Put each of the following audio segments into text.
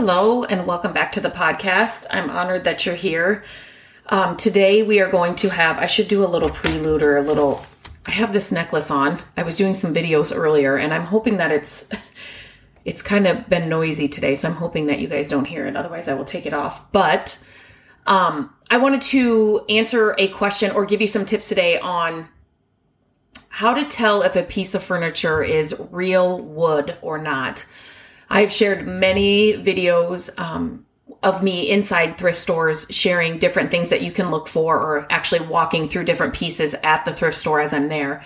Hello, and welcome back to the podcast. I'm honored that you're here. Um, today, we are going to have, I should do a little prelude or a little. I have this necklace on. I was doing some videos earlier, and I'm hoping that it's. It's kind of been noisy today, so I'm hoping that you guys don't hear it. Otherwise, I will take it off. But um, I wanted to answer a question or give you some tips today on how to tell if a piece of furniture is real wood or not. I've shared many videos um, of me inside thrift stores sharing different things that you can look for or actually walking through different pieces at the thrift store as I'm there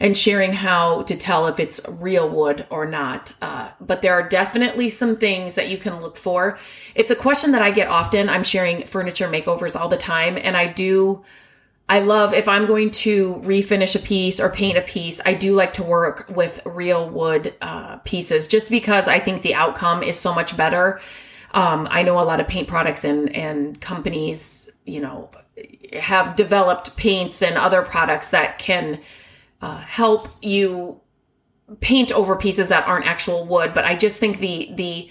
and sharing how to tell if it's real wood or not. Uh, but there are definitely some things that you can look for. It's a question that I get often. I'm sharing furniture makeovers all the time, and I do I love if I'm going to refinish a piece or paint a piece, I do like to work with real wood uh, pieces just because I think the outcome is so much better. Um, I know a lot of paint products and, and companies, you know, have developed paints and other products that can uh, help you paint over pieces that aren't actual wood. But I just think the, the,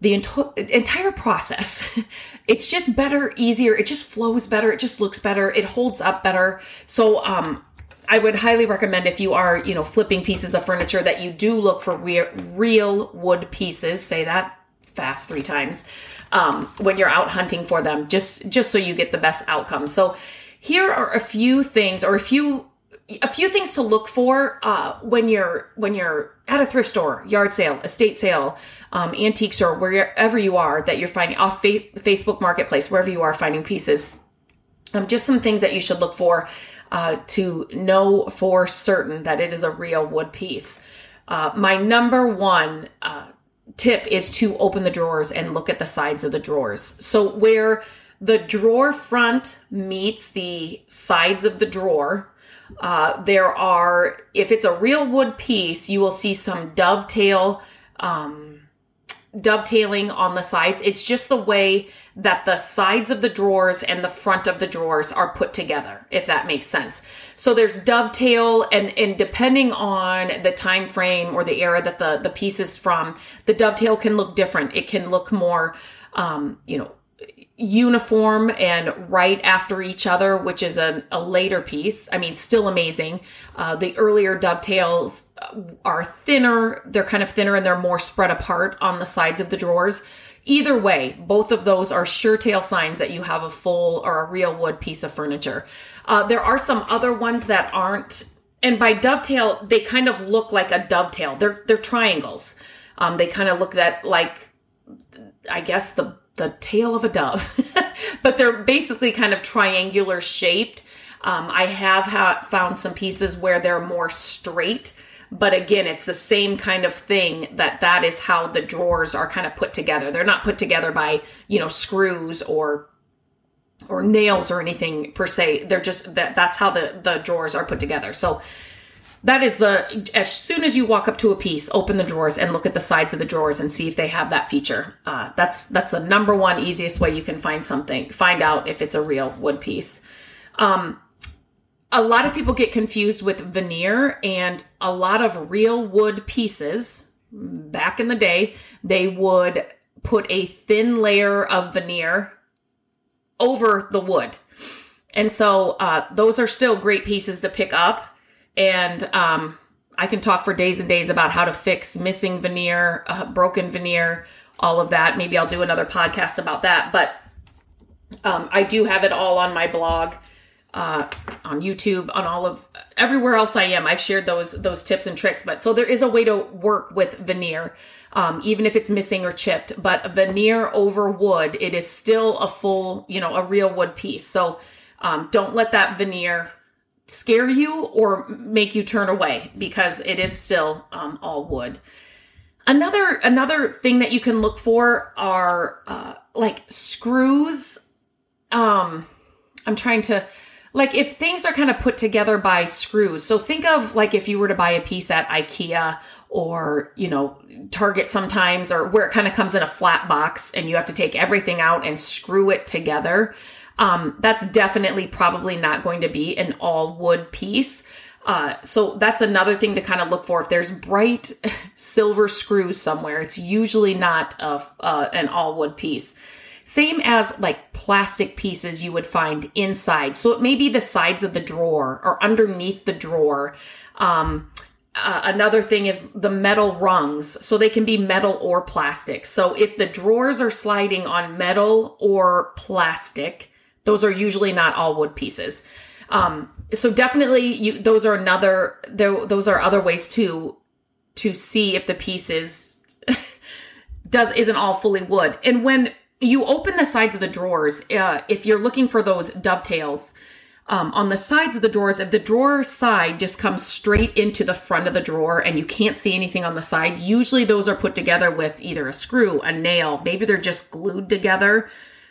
the entire process. it's just better, easier. It just flows better. It just looks better. It holds up better. So, um, I would highly recommend if you are, you know, flipping pieces of furniture that you do look for re- real wood pieces. Say that fast three times um, when you're out hunting for them, just just so you get the best outcome. So here are a few things or a few a few things to look for uh, when you're when you're at a thrift store, yard sale, estate sale, um, antique store, wherever you are that you're finding off fa- Facebook Marketplace, wherever you are finding pieces. Um, just some things that you should look for uh, to know for certain that it is a real wood piece. Uh, my number one uh, tip is to open the drawers and look at the sides of the drawers. So where the drawer front meets the sides of the drawer, uh, there are, if it's a real wood piece, you will see some dovetail, um, dovetailing on the sides. It's just the way that the sides of the drawers and the front of the drawers are put together, if that makes sense. So there's dovetail and, and depending on the time frame or the era that the, the piece is from, the dovetail can look different. It can look more, um, you know, uniform and right after each other, which is a, a later piece. I mean, still amazing. Uh, the earlier dovetails are thinner. They're kind of thinner and they're more spread apart on the sides of the drawers. Either way, both of those are sure tail signs that you have a full or a real wood piece of furniture. Uh, there are some other ones that aren't, and by dovetail, they kind of look like a dovetail. They're they're triangles. Um, they kind of look that like, I guess the the tail of a dove, but they're basically kind of triangular shaped. Um, I have ha- found some pieces where they're more straight, but again, it's the same kind of thing that that is how the drawers are kind of put together. They're not put together by, you know, screws or or nails or anything per se. They're just that that's how the the drawers are put together. So that is the as soon as you walk up to a piece open the drawers and look at the sides of the drawers and see if they have that feature. Uh, that's that's the number one easiest way you can find something find out if it's a real wood piece. Um, a lot of people get confused with veneer and a lot of real wood pieces back in the day they would put a thin layer of veneer over the wood. And so uh, those are still great pieces to pick up and um, I can talk for days and days about how to fix missing veneer, uh, broken veneer, all of that. Maybe I'll do another podcast about that. But um, I do have it all on my blog, uh, on YouTube, on all of everywhere else I am. I've shared those those tips and tricks. But so there is a way to work with veneer, um, even if it's missing or chipped. But veneer over wood, it is still a full, you know, a real wood piece. So um, don't let that veneer scare you or make you turn away because it is still um, all wood. Another another thing that you can look for are uh, like screws um, I'm trying to, like, if things are kind of put together by screws. So think of like if you were to buy a piece at IKEA or, you know, Target sometimes, or where it kind of comes in a flat box and you have to take everything out and screw it together. Um, that's definitely probably not going to be an all wood piece. Uh, so that's another thing to kind of look for. If there's bright silver screws somewhere, it's usually not a, uh, an all wood piece. Same as like plastic pieces you would find inside. So it may be the sides of the drawer or underneath the drawer. Um, uh, another thing is the metal rungs. So they can be metal or plastic. So if the drawers are sliding on metal or plastic, those are usually not all wood pieces. Um, so definitely you, those are another, those are other ways to, to see if the piece is, does, isn't all fully wood. And when you open the sides of the drawers, uh, if you're looking for those dovetails, um, on the sides of the drawers, if the drawer side just comes straight into the front of the drawer and you can't see anything on the side, usually those are put together with either a screw, a nail, maybe they're just glued together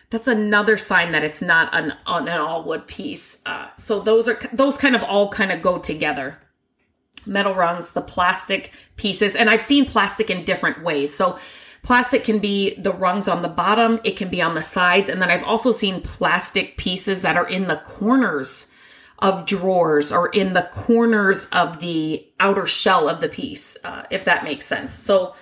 that's another sign that it's not an, an all wood piece. Uh, so those are those kind of all kind of go together. Metal rungs, the plastic pieces, and I've seen plastic in different ways. So plastic can be the rungs on the bottom, it can be on the sides, and then I've also seen plastic pieces that are in the corners of drawers or in the corners of the outer shell of the piece, uh, if that makes sense. So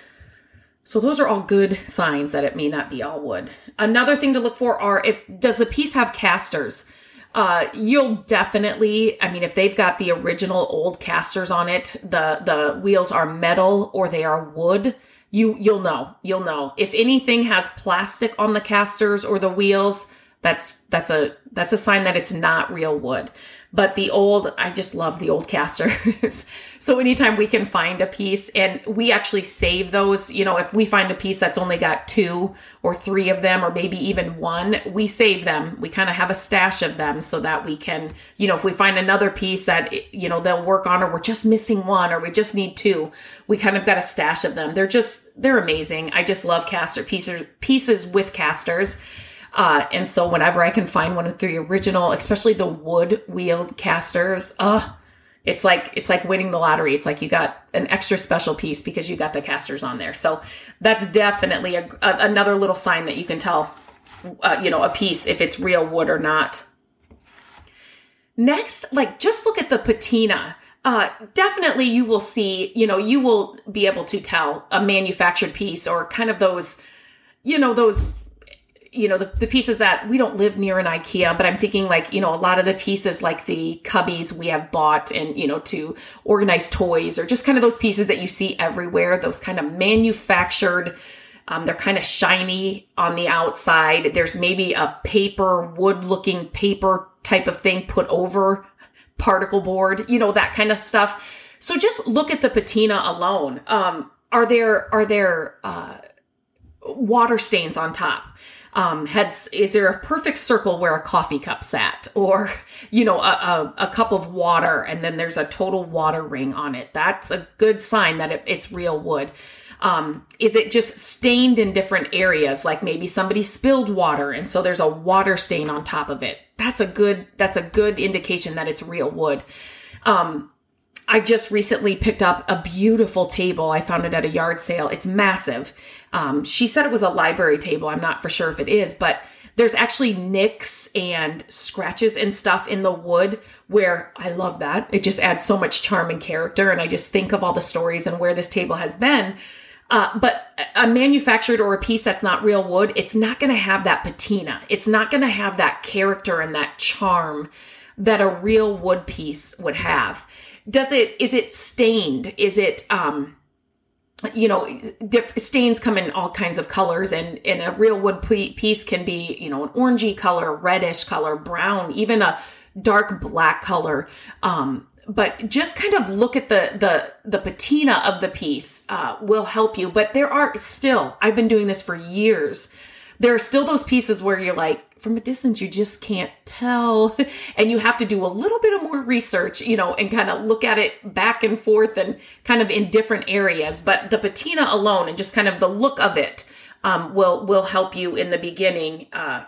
so those are all good signs that it may not be all wood. Another thing to look for are if does the piece have casters? Uh, you'll definitely, I mean, if they've got the original old casters on it, the the wheels are metal or they are wood, you you'll know. You'll know. If anything has plastic on the casters or the wheels, that's that's a that's a sign that it's not real wood. But the old, I just love the old casters. so anytime we can find a piece and we actually save those, you know, if we find a piece that's only got two or three of them or maybe even one, we save them. We kind of have a stash of them so that we can, you know, if we find another piece that, you know, they'll work on or we're just missing one or we just need two, we kind of got a stash of them. They're just, they're amazing. I just love caster pieces, pieces with casters. Uh, and so whenever I can find one of the original, especially the wood wheeled casters, uh, it's like it's like winning the lottery. It's like you got an extra special piece because you got the casters on there. So that's definitely a, a, another little sign that you can tell, uh, you know, a piece if it's real wood or not. Next, like just look at the patina. Uh, definitely you will see, you know, you will be able to tell a manufactured piece or kind of those, you know, those you know, the, the pieces that we don't live near an IKEA, but I'm thinking like, you know, a lot of the pieces like the cubbies we have bought and, you know, to organize toys or just kind of those pieces that you see everywhere, those kind of manufactured, um, they're kind of shiny on the outside. There's maybe a paper, wood looking paper type of thing put over particle board, you know, that kind of stuff. So just look at the patina alone. Um, are there, are there, uh, water stains on top? um, heads is there a perfect circle where a coffee cup sat or you know a, a, a, cup of water and then there's a total water ring on it. That's a good sign that it, it's real wood. Um, is it just stained in different areas? Like maybe somebody spilled water and so there's a water stain on top of it. That's a good that's a good indication that it's real wood. Um, I just recently picked up a beautiful table. I found it at a yard sale. It's massive. Um, she said it was a library table. I'm not for sure if it is, but there's actually nicks and scratches and stuff in the wood where I love that. It just adds so much charm and character. And I just think of all the stories and where this table has been. Uh, but a manufactured or a piece that's not real wood, it's not going to have that patina. It's not going to have that character and that charm that a real wood piece would have does it is it stained? Is it um you know diff- stains come in all kinds of colors and in a real wood piece can be you know an orangey color reddish color brown even a dark black color. Um but just kind of look at the the the patina of the piece uh, will help you. But there are still i've been doing this for years. There are still those pieces where you're like from a distance you just can't tell and you have to do a little bit of more research you know and kind of look at it back and forth and kind of in different areas but the patina alone and just kind of the look of it um, will will help you in the beginning uh,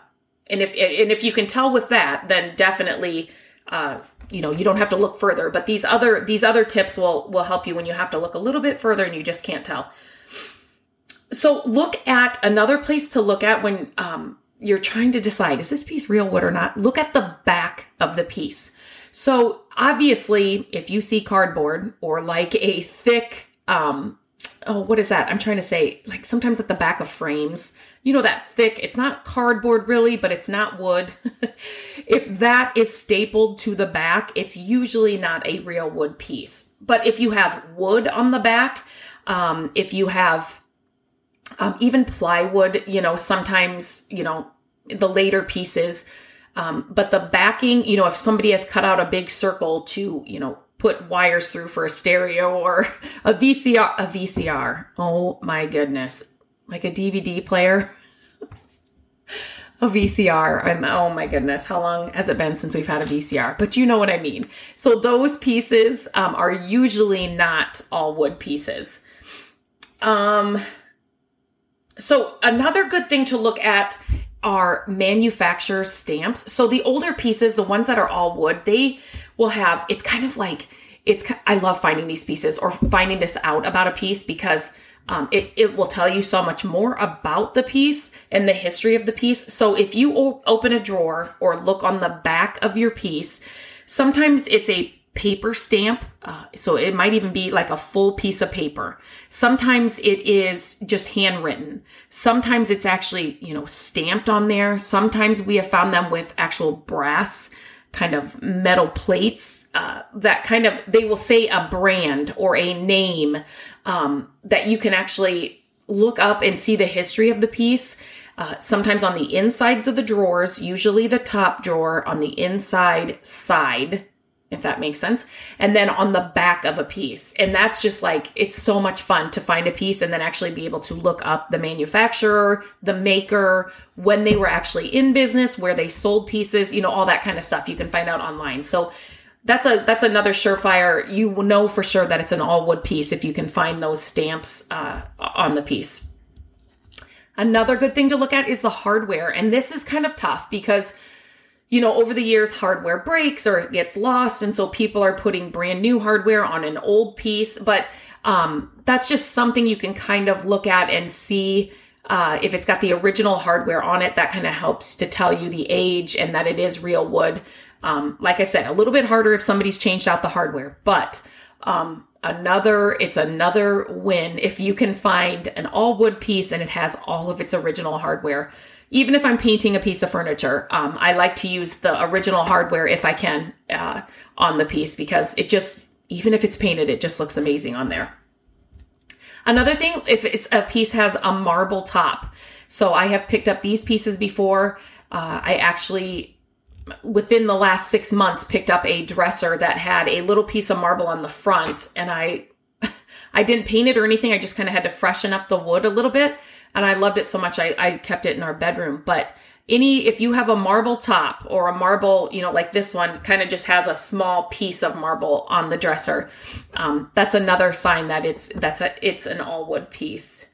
and if and if you can tell with that, then definitely, uh, you know, you don't have to look further. But these other these other tips will will help you when you have to look a little bit further and you just can't tell. So look at another place to look at when um, you're trying to decide is this piece real wood or not. Look at the back of the piece. So obviously, if you see cardboard or like a thick um, oh, what is that? I'm trying to say, like sometimes at the back of frames, you know, that thick, it's not cardboard really, but it's not wood. if that is stapled to the back, it's usually not a real wood piece. But if you have wood on the back, um, if you have um, even plywood, you know, sometimes, you know, the later pieces, um, but the backing, you know, if somebody has cut out a big circle to, you know, put wires through for a stereo or a VCR, a VCR. Oh my goodness. Like a DVD player. a VCR. I'm, oh my goodness. How long has it been since we've had a VCR? But you know what I mean. So those pieces um, are usually not all wood pieces. Um, so another good thing to look at are manufacturer stamps. So the older pieces, the ones that are all wood, they will have, it's kind of like, it's, I love finding these pieces or finding this out about a piece because um, it, it will tell you so much more about the piece and the history of the piece. So if you open a drawer or look on the back of your piece, sometimes it's a paper stamp. Uh, so it might even be like a full piece of paper. Sometimes it is just handwritten. Sometimes it's actually, you know, stamped on there. Sometimes we have found them with actual brass kind of metal plates uh, that kind of they will say a brand or a name um, that you can actually look up and see the history of the piece uh, sometimes on the insides of the drawers usually the top drawer on the inside side if that makes sense. And then on the back of a piece. And that's just like, it's so much fun to find a piece and then actually be able to look up the manufacturer, the maker, when they were actually in business, where they sold pieces, you know, all that kind of stuff you can find out online. So that's a that's another surefire. You know for sure that it's an all wood piece if you can find those stamps uh, on the piece. Another good thing to look at is the hardware, and this is kind of tough because you know, over the years, hardware breaks or it gets lost. And so people are putting brand new hardware on an old piece. But um, that's just something you can kind of look at and see uh, if it's got the original hardware on it. That kind of helps to tell you the age and that it is real wood. Um, like I said, a little bit harder if somebody's changed out the hardware, but um, another it's another win if you can find an all wood piece and it has all of its original hardware even if I'm painting a piece of furniture, um, I like to use the original hardware if I can uh, on the piece because it just, even if it's painted, it just looks amazing on there. Another thing, if it's a piece has a marble top. So I have picked up these pieces before. Uh, I actually, within the last six months, picked up a dresser that had a little piece of marble on the front, and I, I didn't paint it or anything. I just kind of had to freshen up the wood a little bit and I loved it so much I, I kept it in our bedroom. But any if you have a marble top or a marble you know like this one kind of just has a small piece of marble on the dresser um, that's another sign that it's that's a it's an all wood piece.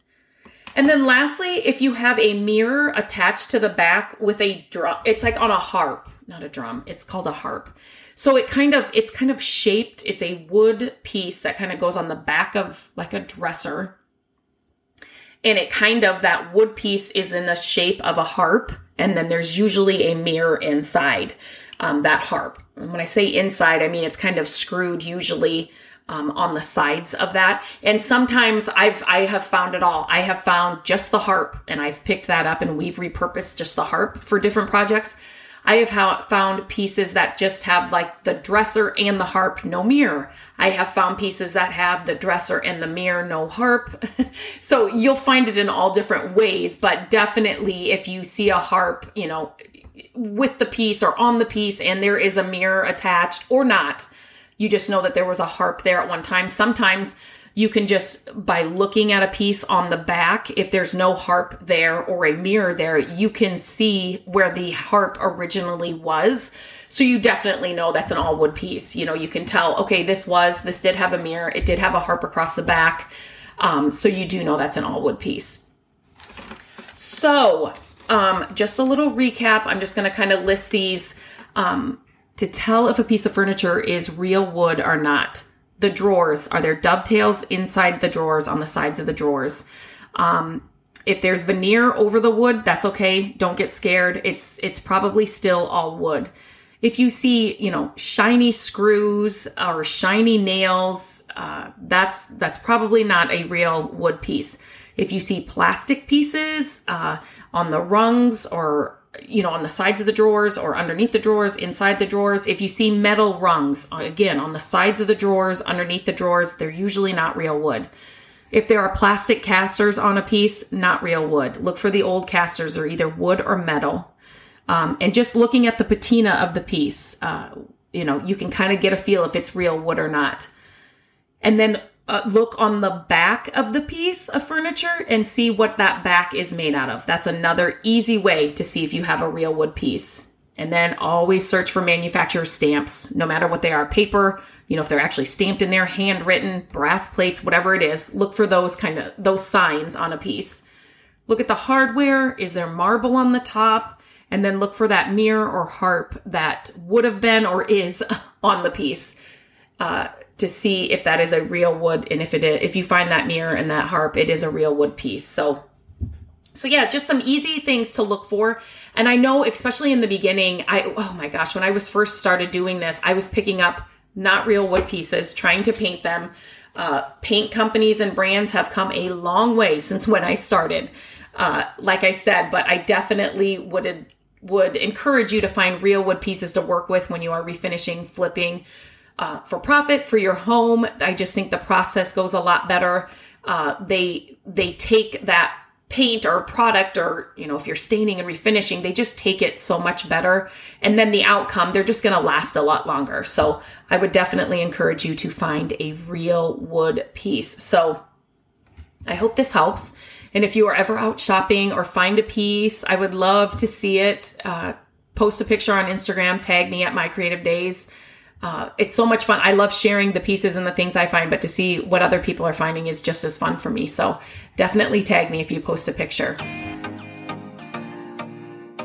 And then lastly if you have a mirror attached to the back with a drum it's like on a harp not a drum it's called a harp. So it kind of it's kind of shaped it's a wood piece that kind of goes on the back of like a dresser and it kind of that wood piece is in the shape of a harp. And then there's usually a mirror inside um, that harp. And when i say inside i mean it's kind of screwed usually um, on the sides of that. And sometimes i've i have found it all. I have found just the harp and i've picked that up and we've repurposed just the harp for different projects I have found pieces that just have like the dresser and the harp, no mirror. I have found pieces that have the dresser and the mirror, no harp. so you'll find it in all different ways, but definitely if you see a harp, you know, with the piece or on the piece and there is a mirror attached or not, you just know that there was a harp there at one time. Sometimes you can just, by looking at a piece on the back, if there's no harp there or a mirror there, you can see where the harp originally was. So you definitely know that's an all wood piece. You know, you can tell, okay, this was, this did have a mirror, it did have a harp across the back. Um, so you do know that's an all wood piece. So um, just a little recap. I'm just going to kind of list these um, to tell if a piece of furniture is real wood or not. The drawers are there dovetails inside the drawers on the sides of the drawers. Um, if there's veneer over the wood, that's okay. Don't get scared. It's it's probably still all wood. If you see, you know, shiny screws or shiny nails, uh, that's that's probably not a real wood piece. If you see plastic pieces uh, on the rungs or you know on the sides of the drawers or underneath the drawers, inside the drawers, if you see metal rungs again on the sides of the drawers, underneath the drawers, they're usually not real wood. If there are plastic casters on a piece, not real wood. Look for the old casters are either wood or metal. Um, and just looking at the patina of the piece, uh, you know, you can kind of get a feel if it's real wood or not. And then uh, look on the back of the piece of furniture and see what that back is made out of. That's another easy way to see if you have a real wood piece. And then always search for manufacturer stamps, no matter what they are paper, you know, if they're actually stamped in there, handwritten, brass plates, whatever it is, look for those kind of those signs on a piece. Look at the hardware. Is there marble on the top? And then look for that mirror or harp that would have been or is on the piece uh, to see if that is a real wood. And if it is, if you find that mirror and that harp, it is a real wood piece. So, so yeah, just some easy things to look for. And I know, especially in the beginning, I oh my gosh, when I was first started doing this, I was picking up not real wood pieces, trying to paint them. Uh, paint companies and brands have come a long way since when I started. Uh, like I said, but I definitely would would encourage you to find real wood pieces to work with when you are refinishing, flipping uh, for profit for your home. I just think the process goes a lot better. Uh, they they take that paint or product or you know if you're staining and refinishing they just take it so much better. And then the outcome they're just going to last a lot longer. So i would definitely encourage you to find a real wood piece. So i hope this helps. And if you are ever out shopping or find a piece i would love to see it. Uh, post a picture on instagram tag me at my creative days uh, it's so much fun. I love sharing the pieces and the things I find, but to see what other people are finding is just as fun for me. So definitely tag me if you post a picture.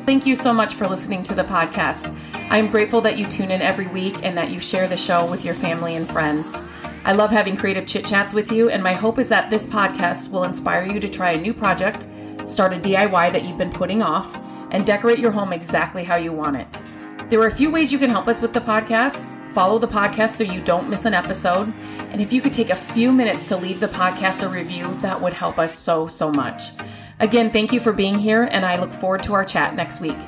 Thank you so much for listening to the podcast. I'm grateful that you tune in every week and that you share the show with your family and friends. I love having creative chit chats with you, and my hope is that this podcast will inspire you to try a new project, start a DIY that you've been putting off, and decorate your home exactly how you want it. There are a few ways you can help us with the podcast. Follow the podcast so you don't miss an episode. And if you could take a few minutes to leave the podcast a review, that would help us so, so much. Again, thank you for being here, and I look forward to our chat next week.